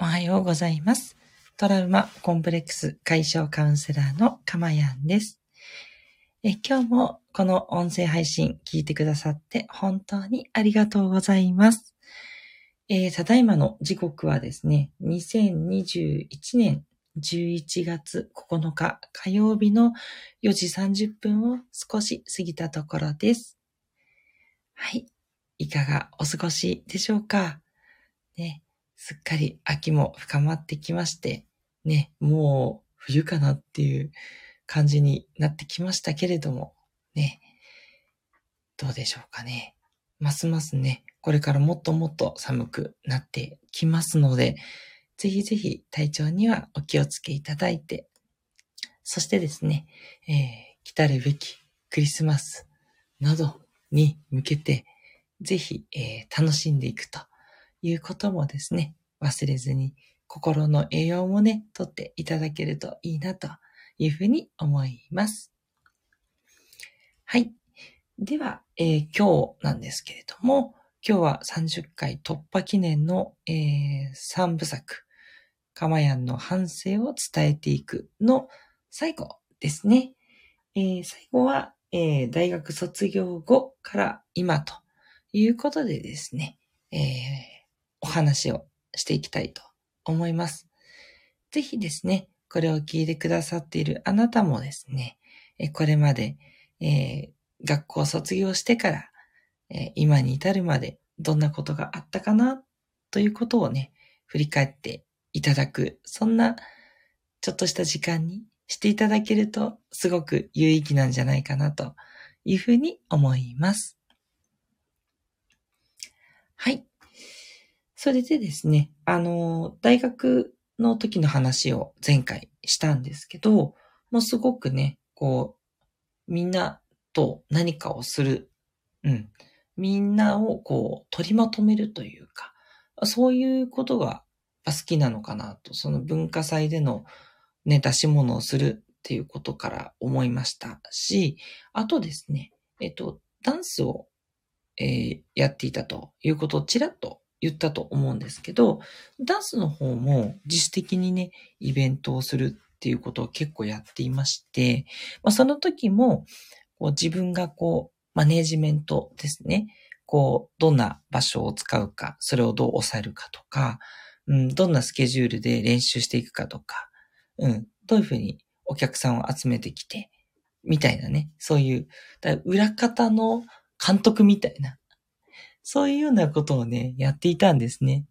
おはようございます。トラウマコンプレックス解消カウンセラーのかまやんです。え今日もこの音声配信聞いてくださって本当にありがとうございます。えー、ただいまの時刻はですね、2021年11月9日火曜日の4時30分を少し過ぎたところです。はい。いかがお過ごしでしょうか？すっかり秋も深まってきまして、ね、もう冬かなっていう感じになってきましたけれども、ね、どうでしょうかね。ますますね、これからもっともっと寒くなってきますので、ぜひぜひ体調にはお気をつけいただいて、そしてですね、えー、来たるべきクリスマスなどに向けて、ぜひ、えー、楽しんでいくということもですね、忘れずに心の栄養もね、とっていただけるといいなというふうに思います。はい。では、えー、今日なんですけれども、今日は30回突破記念の、えー、3部作、かまやんの反省を伝えていくの最後ですね。えー、最後は、えー、大学卒業後から今ということでですね、えー、お話をしていきたいと思います。ぜひですね、これを聞いてくださっているあなたもですね、これまで、えー、学校卒業してから、えー、今に至るまでどんなことがあったかなということをね、振り返っていただく、そんなちょっとした時間にしていただけるとすごく有意義なんじゃないかなというふうに思います。はい。それでですね、あの、大学の時の話を前回したんですけど、もうすごくね、こう、みんなと何かをする。うん。みんなをこう、取りまとめるというか、そういうことが好きなのかなと、その文化祭でのね、出し物をするっていうことから思いましたし、あとですね、えっと、ダンスを、えー、やっていたということをちらっと言ったと思うんですけど、ダンスの方も自主的にね、イベントをするっていうことを結構やっていまして、まあ、その時も、こう自分がこう、マネージメントですね。こう、どんな場所を使うか、それをどう抑えるかとか、うん、どんなスケジュールで練習していくかとか、うん、どういうふうにお客さんを集めてきて、みたいなね、そういう、裏方の監督みたいな、そういうようなことをね、やっていたんですね。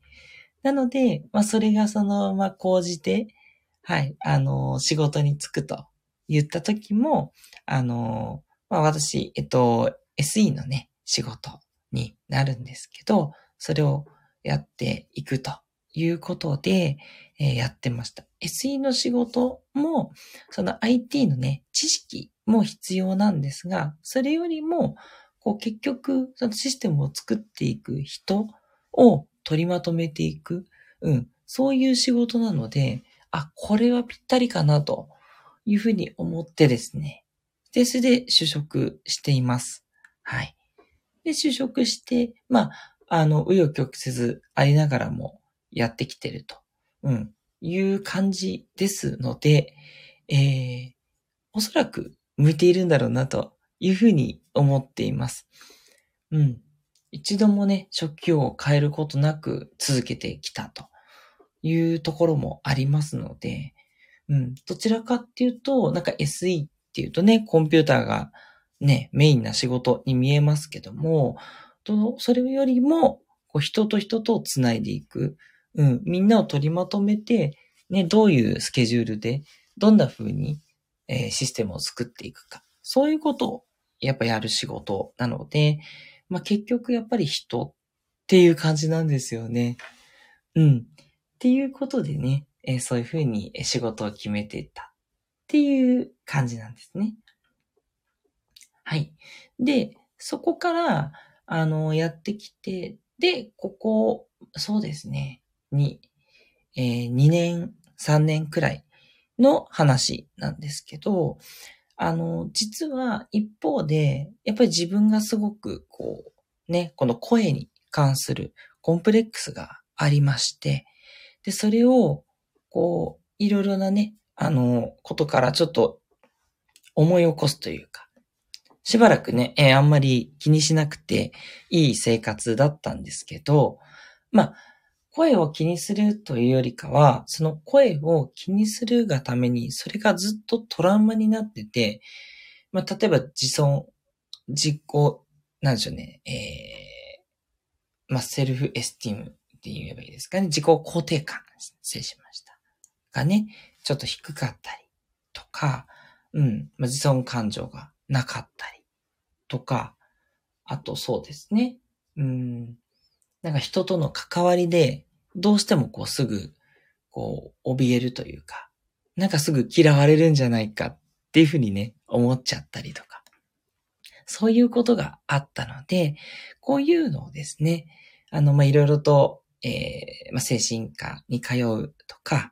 なので、まあ、それがそのまま講じて、はい、あの、仕事に就くと言った時も、あの、まあ、私、えっと、SE のね、仕事になるんですけど、それをやっていくということで、えー、やってました。SE の仕事も、その IT のね、知識も必要なんですが、それよりも、こう結局、そのシステムを作っていく人を取りまとめていく、うん、そういう仕事なので、あ、これはぴったりかなというふうに思ってですね。で、それで就職しています。はい。で、就職して、まあ、あの、紆余曲折ありながらもやってきてると、うん、いう感じですので、えー、おそらく向いているんだろうなというふうに思っています。うん。一度もね、職業を変えることなく続けてきたというところもありますので、うん。どちらかっていうと、なんか SE っていうとね、コンピューターがね、メインな仕事に見えますけども、それよりも、こう人と人とつないでいく。うん。みんなを取りまとめて、ね、どういうスケジュールで、どんな風に、えー、システムを作っていくか。そういうことをやっぱやる仕事なので、まあ結局やっぱり人っていう感じなんですよね。うん。っていうことでね、えー、そういうふうに仕事を決めていったっていう感じなんですね。はい。で、そこから、あの、やってきて、で、ここ、そうですね、に、えー、2年、3年くらいの話なんですけど、あの、実は一方で、やっぱり自分がすごくこう、ね、この声に関するコンプレックスがありまして、で、それを、こう、いろいろなね、あの、ことからちょっと思い起こすというか、しばらくね、えー、あんまり気にしなくていい生活だったんですけど、まあ、声を気にするというよりかは、その声を気にするがために、それがずっとトラウマになってて、まあ、例えば自尊、自己、なんでしょうね、えー、まあ、セルフエスティムって言えばいいですかね。自己肯定感、失礼しました。がね、ちょっと低かったりとか、うん、まあ、自尊感情がなかったりとか、あとそうですね。うん、なんか人との関わりで、どうしてもこうすぐ、こう、怯えるというか、なんかすぐ嫌われるんじゃないかっていうふうにね、思っちゃったりとか。そういうことがあったので、こういうのをですね、あの、ま、いろいろと、えー、まあ、精神科に通うとか、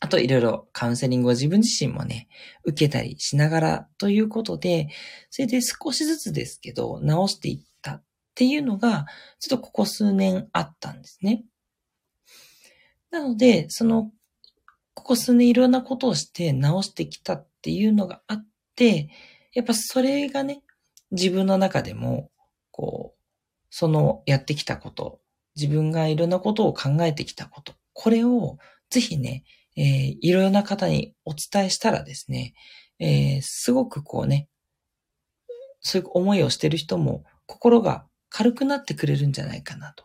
あといろいろカウンセリングを自分自身もね、受けたりしながらということで、それで少しずつですけど、直していったっていうのが、ちょっとここ数年あったんですね。なので、その、ここ数年いろんなことをして直してきたっていうのがあって、やっぱそれがね、自分の中でも、こう、そのやってきたこと、自分がいろんなことを考えてきたこと、これをぜひね、えー、いろいろな方にお伝えしたらですね、えー、すごくこうね、そういう思いをしてる人も心が軽くなってくれるんじゃないかなと。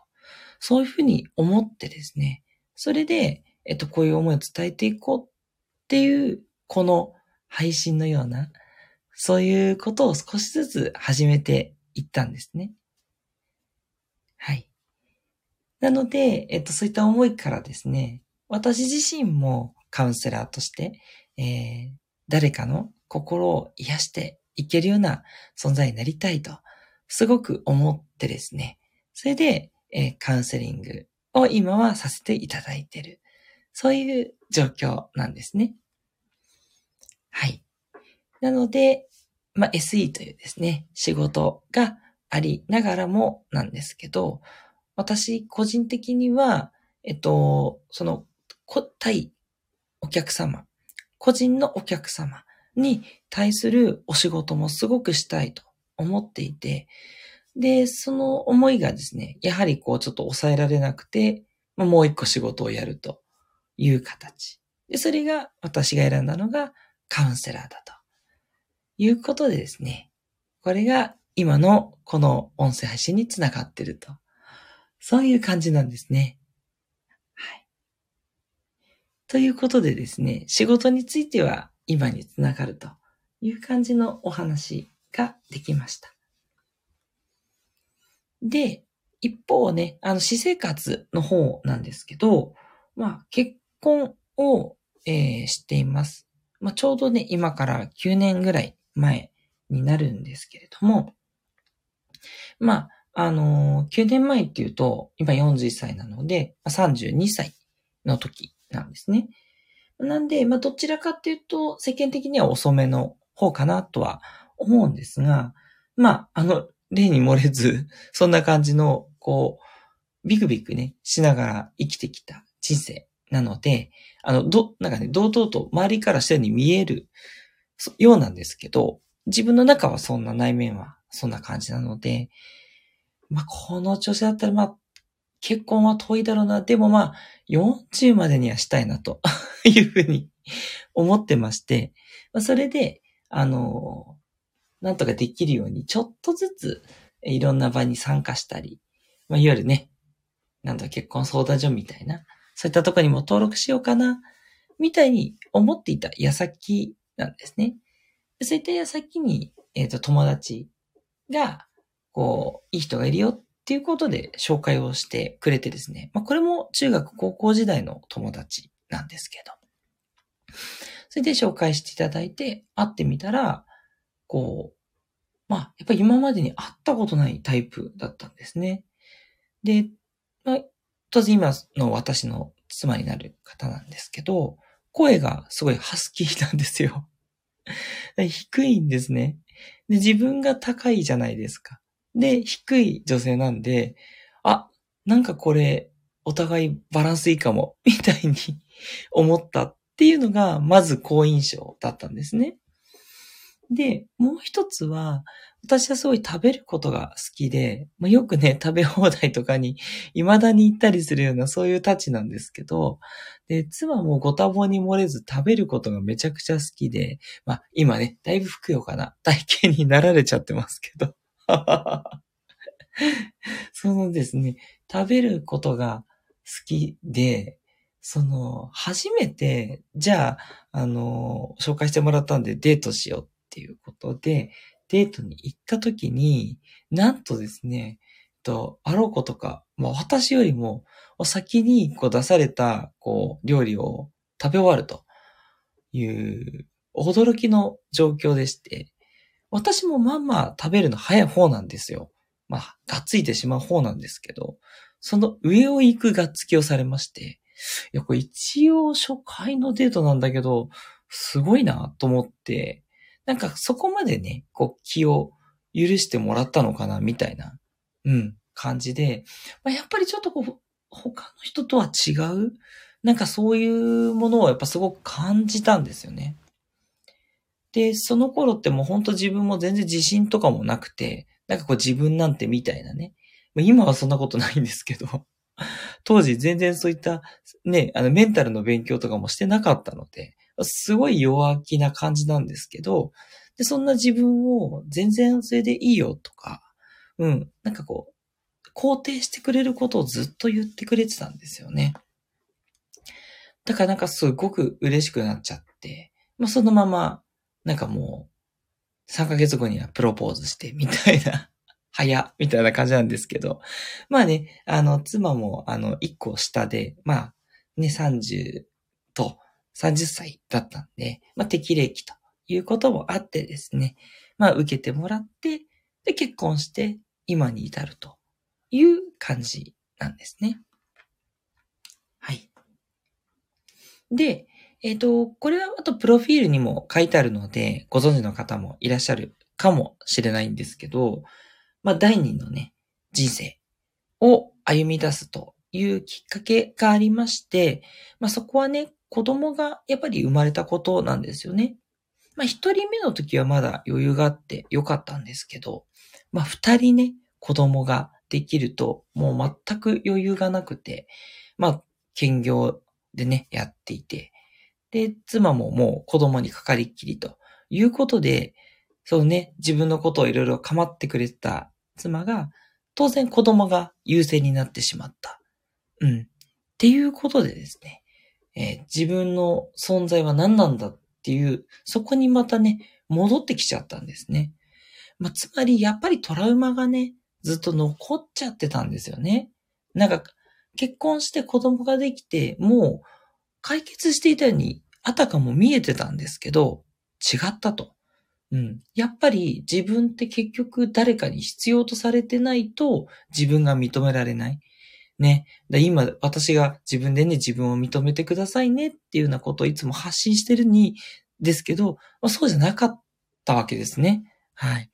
そういうふうに思ってですね、それで、えっと、こういう思いを伝えていこうっていう、この配信のような、そういうことを少しずつ始めていったんですね。はい。なので、えっと、そういった思いからですね、私自身もカウンセラーとして、えー、誰かの心を癒していけるような存在になりたいと、すごく思ってですね、それで、えー、カウンセリングを今はさせていただいている。そういう状況なんですね。はい。なので、まあ、SE というですね、仕事がありながらもなんですけど、私個人的には、えっと、その、対お客様、個人のお客様に対するお仕事もすごくしたいと思っていて、で、その思いがですね、やはりこうちょっと抑えられなくて、まあ、もう一個仕事をやるという形。で、それが私が選んだのがカウンセラーだということでですね、これが今のこの音声配信につながってると。そういう感じなんですね。はい。ということでですね、仕事については今につながるという感じのお話ができました。で、一方ね、あの、私生活の方なんですけど、まあ、結婚を、えー、しています。まあ、ちょうどね、今から9年ぐらい前になるんですけれども、まあ、あのー、9年前っていうと、今41歳なので、32歳の時なんですね。なんで、まあ、どちらかっていうと、世間的には遅めの方かなとは思うんですが、まあ、あの、例に漏れず、そんな感じの、こう、ビクビクね、しながら生きてきた人生なので、あの、ど、なんかね、堂々と周りからしたように見えるようなんですけど、自分の中はそんな内面はそんな感じなので、まあ、この調子だったら、まあ、結婚は遠いだろうな。でもまあ、40までにはしたいな、と いうふうに思ってまして、まあ、それで、あのなんとかできるように、ちょっとずつ、いろんな場に参加したり、まあ、いわゆるね、なんだ、結婚相談所みたいな、そういったとこにも登録しようかな、みたいに思っていた矢先なんですね。そういった矢先に、えっ、ー、と、友達が、こう、いい人がいるよっていうことで紹介をしてくれてですね。まあ、これも中学高校時代の友達なんですけど。それで紹介していただいて、会ってみたら、こう、まあ、やっぱり今までに会ったことないタイプだったんですね。で、まあ、当然今の私の妻になる方なんですけど、声がすごいハスキーなんですよ。低いんですね。で、自分が高いじゃないですか。で、低い女性なんで、あ、なんかこれ、お互いバランスいいかも、みたいに思ったっていうのが、まず好印象だったんですね。で、もう一つは、私はすごい食べることが好きで、まあ、よくね、食べ放題とかに未だに行ったりするようなそういうたちなんですけど、で、妻もご多忙に漏れず食べることがめちゃくちゃ好きで、まあ今ね、だいぶふくよかな体型になられちゃってますけど。そのですね、食べることが好きで、その、初めて、じゃあ、あの、紹介してもらったんでデートしようっていうことで、デートに行った時に、なんとですね、と、あろうことか、まあ私よりも、先にこう出された、こう、料理を食べ終わるという驚きの状況でして、私もまあまあ食べるの早い方なんですよ。まあ、がっついてしまう方なんですけど、その上を行くがっつきをされまして、いや、これ一応初回のデートなんだけど、すごいなと思って、なんかそこまでね、こう気を許してもらったのかな、みたいな、うん、感じで、まあ、やっぱりちょっとこう、他の人とは違う、なんかそういうものをやっぱすごく感じたんですよね。で、その頃ってもうほんと自分も全然自信とかもなくて、なんかこう自分なんてみたいなね。今はそんなことないんですけど、当時全然そういったね、あのメンタルの勉強とかもしてなかったので、すごい弱気な感じなんですけど、で、そんな自分を全然それでいいよとか、うん、なんかこう、肯定してくれることをずっと言ってくれてたんですよね。だからなんかすごく嬉しくなっちゃって、まあそのまま、なんかもう、3ヶ月後にはプロポーズしてみたいな、早、みたいな感じなんですけど。まあね、あの、妻も、あの、1個下で、まあ、ね、30と30歳だったんで、まあ、適齢期ということもあってですね、まあ、受けてもらって、で、結婚して、今に至るという感じなんですね。はい。で、えっ、ー、と、これはあとプロフィールにも書いてあるので、ご存知の方もいらっしゃるかもしれないんですけど、まあ、第二のね、人生を歩み出すというきっかけがありまして、まあ、そこはね、子供がやっぱり生まれたことなんですよね。まあ、一人目の時はまだ余裕があってよかったんですけど、まあ、二人ね、子供ができると、もう全く余裕がなくて、まあ、兼業でね、やっていて、で、妻ももう子供にかかりっきりということで、そうね、自分のことをいろいろ構ってくれてた妻が、当然子供が優先になってしまった。うん。っていうことでですね、えー、自分の存在は何なんだっていう、そこにまたね、戻ってきちゃったんですね。まあ、つまり、やっぱりトラウマがね、ずっと残っちゃってたんですよね。なんか、結婚して子供ができて、もう、解決していたように、あたかも見えてたんですけど、違ったと。うん。やっぱり自分って結局誰かに必要とされてないと自分が認められない。ね。今、私が自分でね、自分を認めてくださいねっていうようなことをいつも発信してるに、ですけど、まあ、そうじゃなかったわけですね。はい。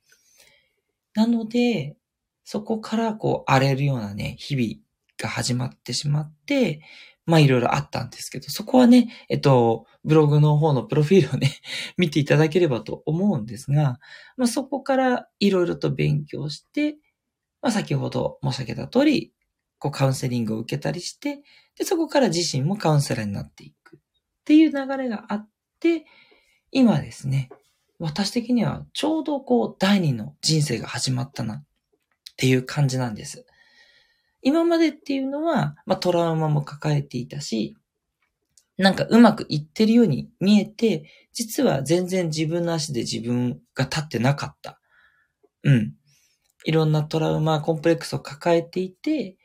なので、そこからこう荒れるようなね、日々が始まってしまって、まあいろいろあったんですけど、そこはね、えっと、ブログの方のプロフィールをね、見ていただければと思うんですが、まあそこからいろいろと勉強して、まあ先ほど申し上げた通り、こうカウンセリングを受けたりして、で、そこから自身もカウンセラーになっていくっていう流れがあって、今ですね、私的にはちょうどこう第二の人生が始まったなっていう感じなんです。今までっていうのは、まあ、トラウマも抱えていたし、なんかうまくいってるように見えて、実は全然自分の足で自分が立ってなかった。うん。いろんなトラウマ、コンプレックスを抱えていて、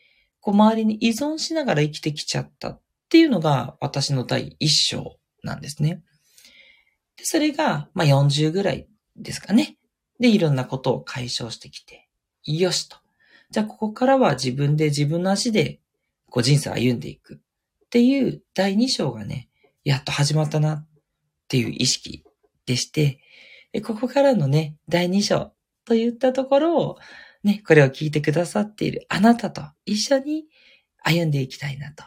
こう周りに依存しながら生きてきちゃったっていうのが私の第一章なんですね。で、それが、まあ、40ぐらいですかね。で、いろんなことを解消してきて、よしと。じゃあここからは自分で自分の足でこう人生を歩んでいくっていう第2章がね、やっと始まったなっていう意識でして、ここからのね、第2章といったところを、ね、これを聞いてくださっているあなたと一緒に歩んでいきたいなと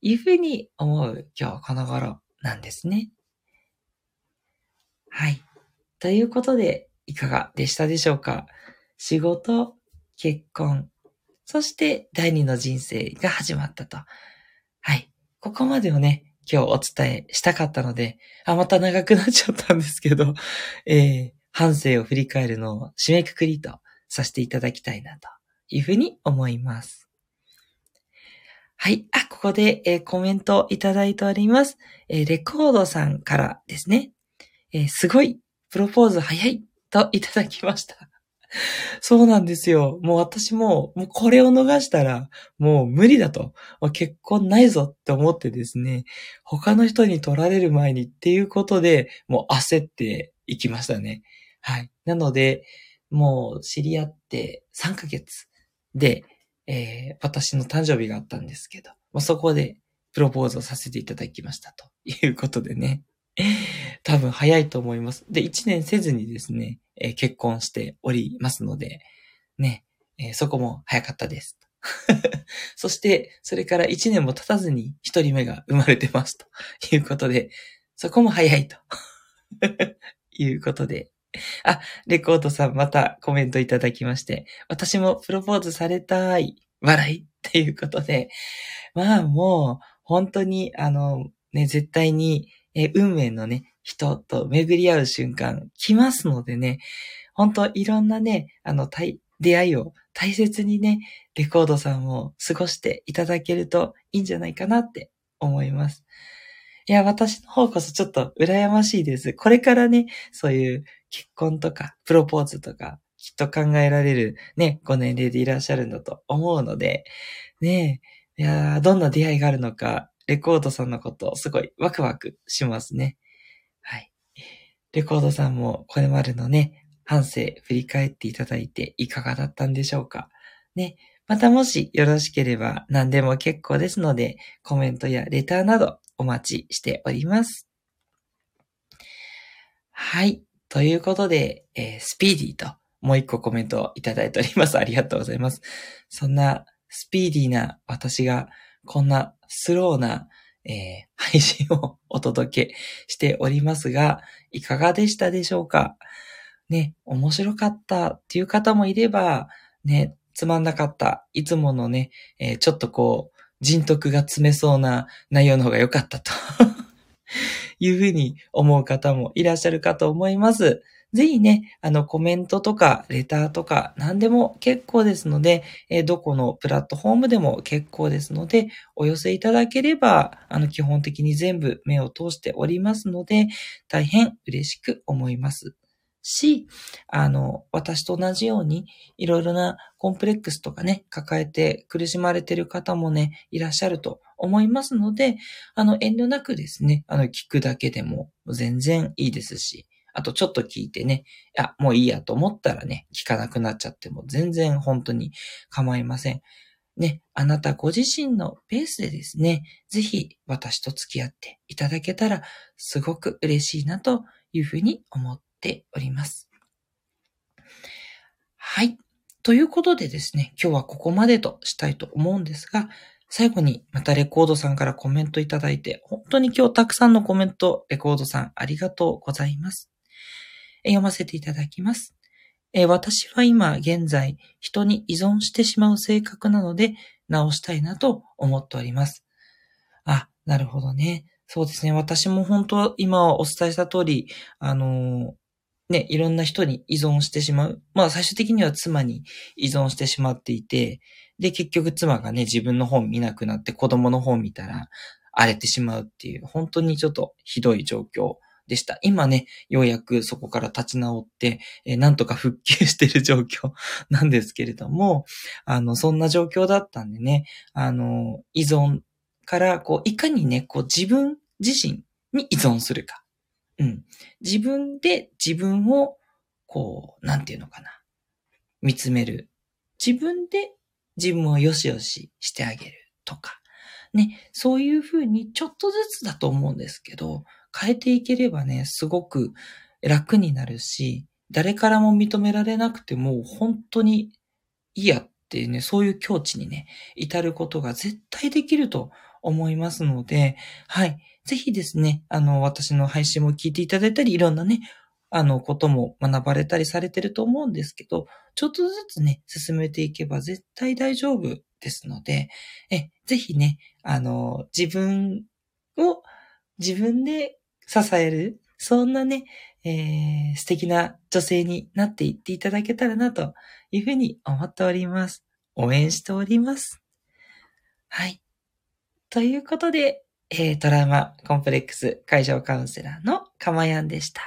いうふうに思う今日この頃なんですね。はい。ということで、いかがでしたでしょうか？仕事、結婚、そして第二の人生が始まったと。はい。ここまでをね、今日お伝えしたかったので、あ、また長くなっちゃったんですけど、えー、反省を振り返るのを締めくくりとさせていただきたいなというふうに思います。はい。あ、ここで、えー、コメントいただいております。えー、レコードさんからですね。えー、すごい、プロポーズ早いといただきました。そうなんですよ。もう私も、もうこれを逃したら、もう無理だと。結婚ないぞって思ってですね、他の人に取られる前にっていうことで、もう焦っていきましたね。はい。なので、もう知り合って3ヶ月で、えー、私の誕生日があったんですけど、もうそこでプロポーズをさせていただきましたということでね。多分早いと思います。で、1年せずにですね、えー、結婚しておりますので、ね、えー、そこも早かったです。そして、それから1年も経たずに1人目が生まれてますということで、そこも早いと いうことで、あ、レコードさんまたコメントいただきまして、私もプロポーズされたい、笑いっていうことで、まあもう、本当に、あの、ね、絶対に、え運命のね、人と巡り合う瞬間来ますのでね、本当いろんなね、あの、出会いを大切にね、レコードさんも過ごしていただけるといいんじゃないかなって思います。いや、私の方こそちょっと羨ましいです。これからね、そういう結婚とか、プロポーズとか、きっと考えられるね、ご年齢でいらっしゃるんだと思うので、ねえ、いやどんな出会いがあるのか、レコードさんのことすごいワクワクしますね。はい。レコードさんもこれまでのね、反省振り返っていただいていかがだったんでしょうか。ね。またもしよろしければ何でも結構ですので、コメントやレターなどお待ちしております。はい。ということで、えー、スピーディーともう一個コメントをいただいております。ありがとうございます。そんなスピーディーな私がこんなスローな、えー、配信をお届けしておりますが、いかがでしたでしょうか？ね、面白かったっていう方もいれば、ね、つまんなかった、いつものね、えー、ちょっとこう、人徳が詰めそうな内容の方が良かったというふうに思う方もいらっしゃるかと思います。ぜひね、あの、コメントとか、レターとか、何でも結構ですので、えー、どこのプラットフォームでも結構ですので、お寄せいただければ、あの、基本的に全部目を通しておりますので、大変嬉しく思います。し、あの、私と同じように、いろいろなコンプレックスとかね、抱えて苦しまれている方もね、いらっしゃると思いますので、あの、遠慮なくですね、あの、聞くだけでも全然いいですし、あとちょっと聞いてね、いや、もういいやと思ったらね、聞かなくなっちゃっても全然本当に構いません。ね、あなたご自身のペースでですね、ぜひ私と付き合っていただけたらすごく嬉しいなというふうに思っております。はい。ということでですね、今日はここまでとしたいと思うんですが、最後にまたレコードさんからコメントいただいて、本当に今日たくさんのコメント、レコードさんありがとうございます。読ませていただきます。私は今現在人に依存してしまう性格なので直したいなと思っております。あ、なるほどね。そうですね。私も本当今お伝えした通り、あのね、いろんな人に依存してしまう。まあ最終的には妻に依存してしまっていて、で、結局妻がね、自分の本見なくなって子供の本見たら荒れてしまうっていう、本当にちょっとひどい状況でした。今ね、ようやくそこから立ち直って、えー、なんとか復旧してる状況 なんですけれども、あの、そんな状況だったんでね、あの、依存から、こう、いかにね、こう、自分自身に依存するか。うん。自分で自分を、こう、なんていうのかな。見つめる。自分で自分をよしよししてあげるとか、ね、そういうふうにちょっとずつだと思うんですけど、変えていければね、すごく楽になるし、誰からも認められなくても本当にいいやっていうね、そういう境地にね、至ることが絶対できると思いますので、はい。ぜひですね、あの、私の配信も聞いていただいたり、いろんなね、あの、ことも学ばれたりされてると思うんですけど、ちょっとずつね、進めていけば絶対大丈夫ですので、え、ぜひね、あの、自分を自分で支える、そんなね、えー、素敵な女性になっていっていただけたらなというふうに思っております。応援しております。はい。ということで、えー、トラウマコンプレックス解消カウンセラーのかまやんでした。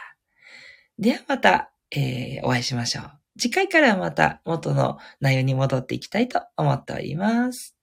ではまた、えー、お会いしましょう。次回からまた元の内容に戻っていきたいと思っております。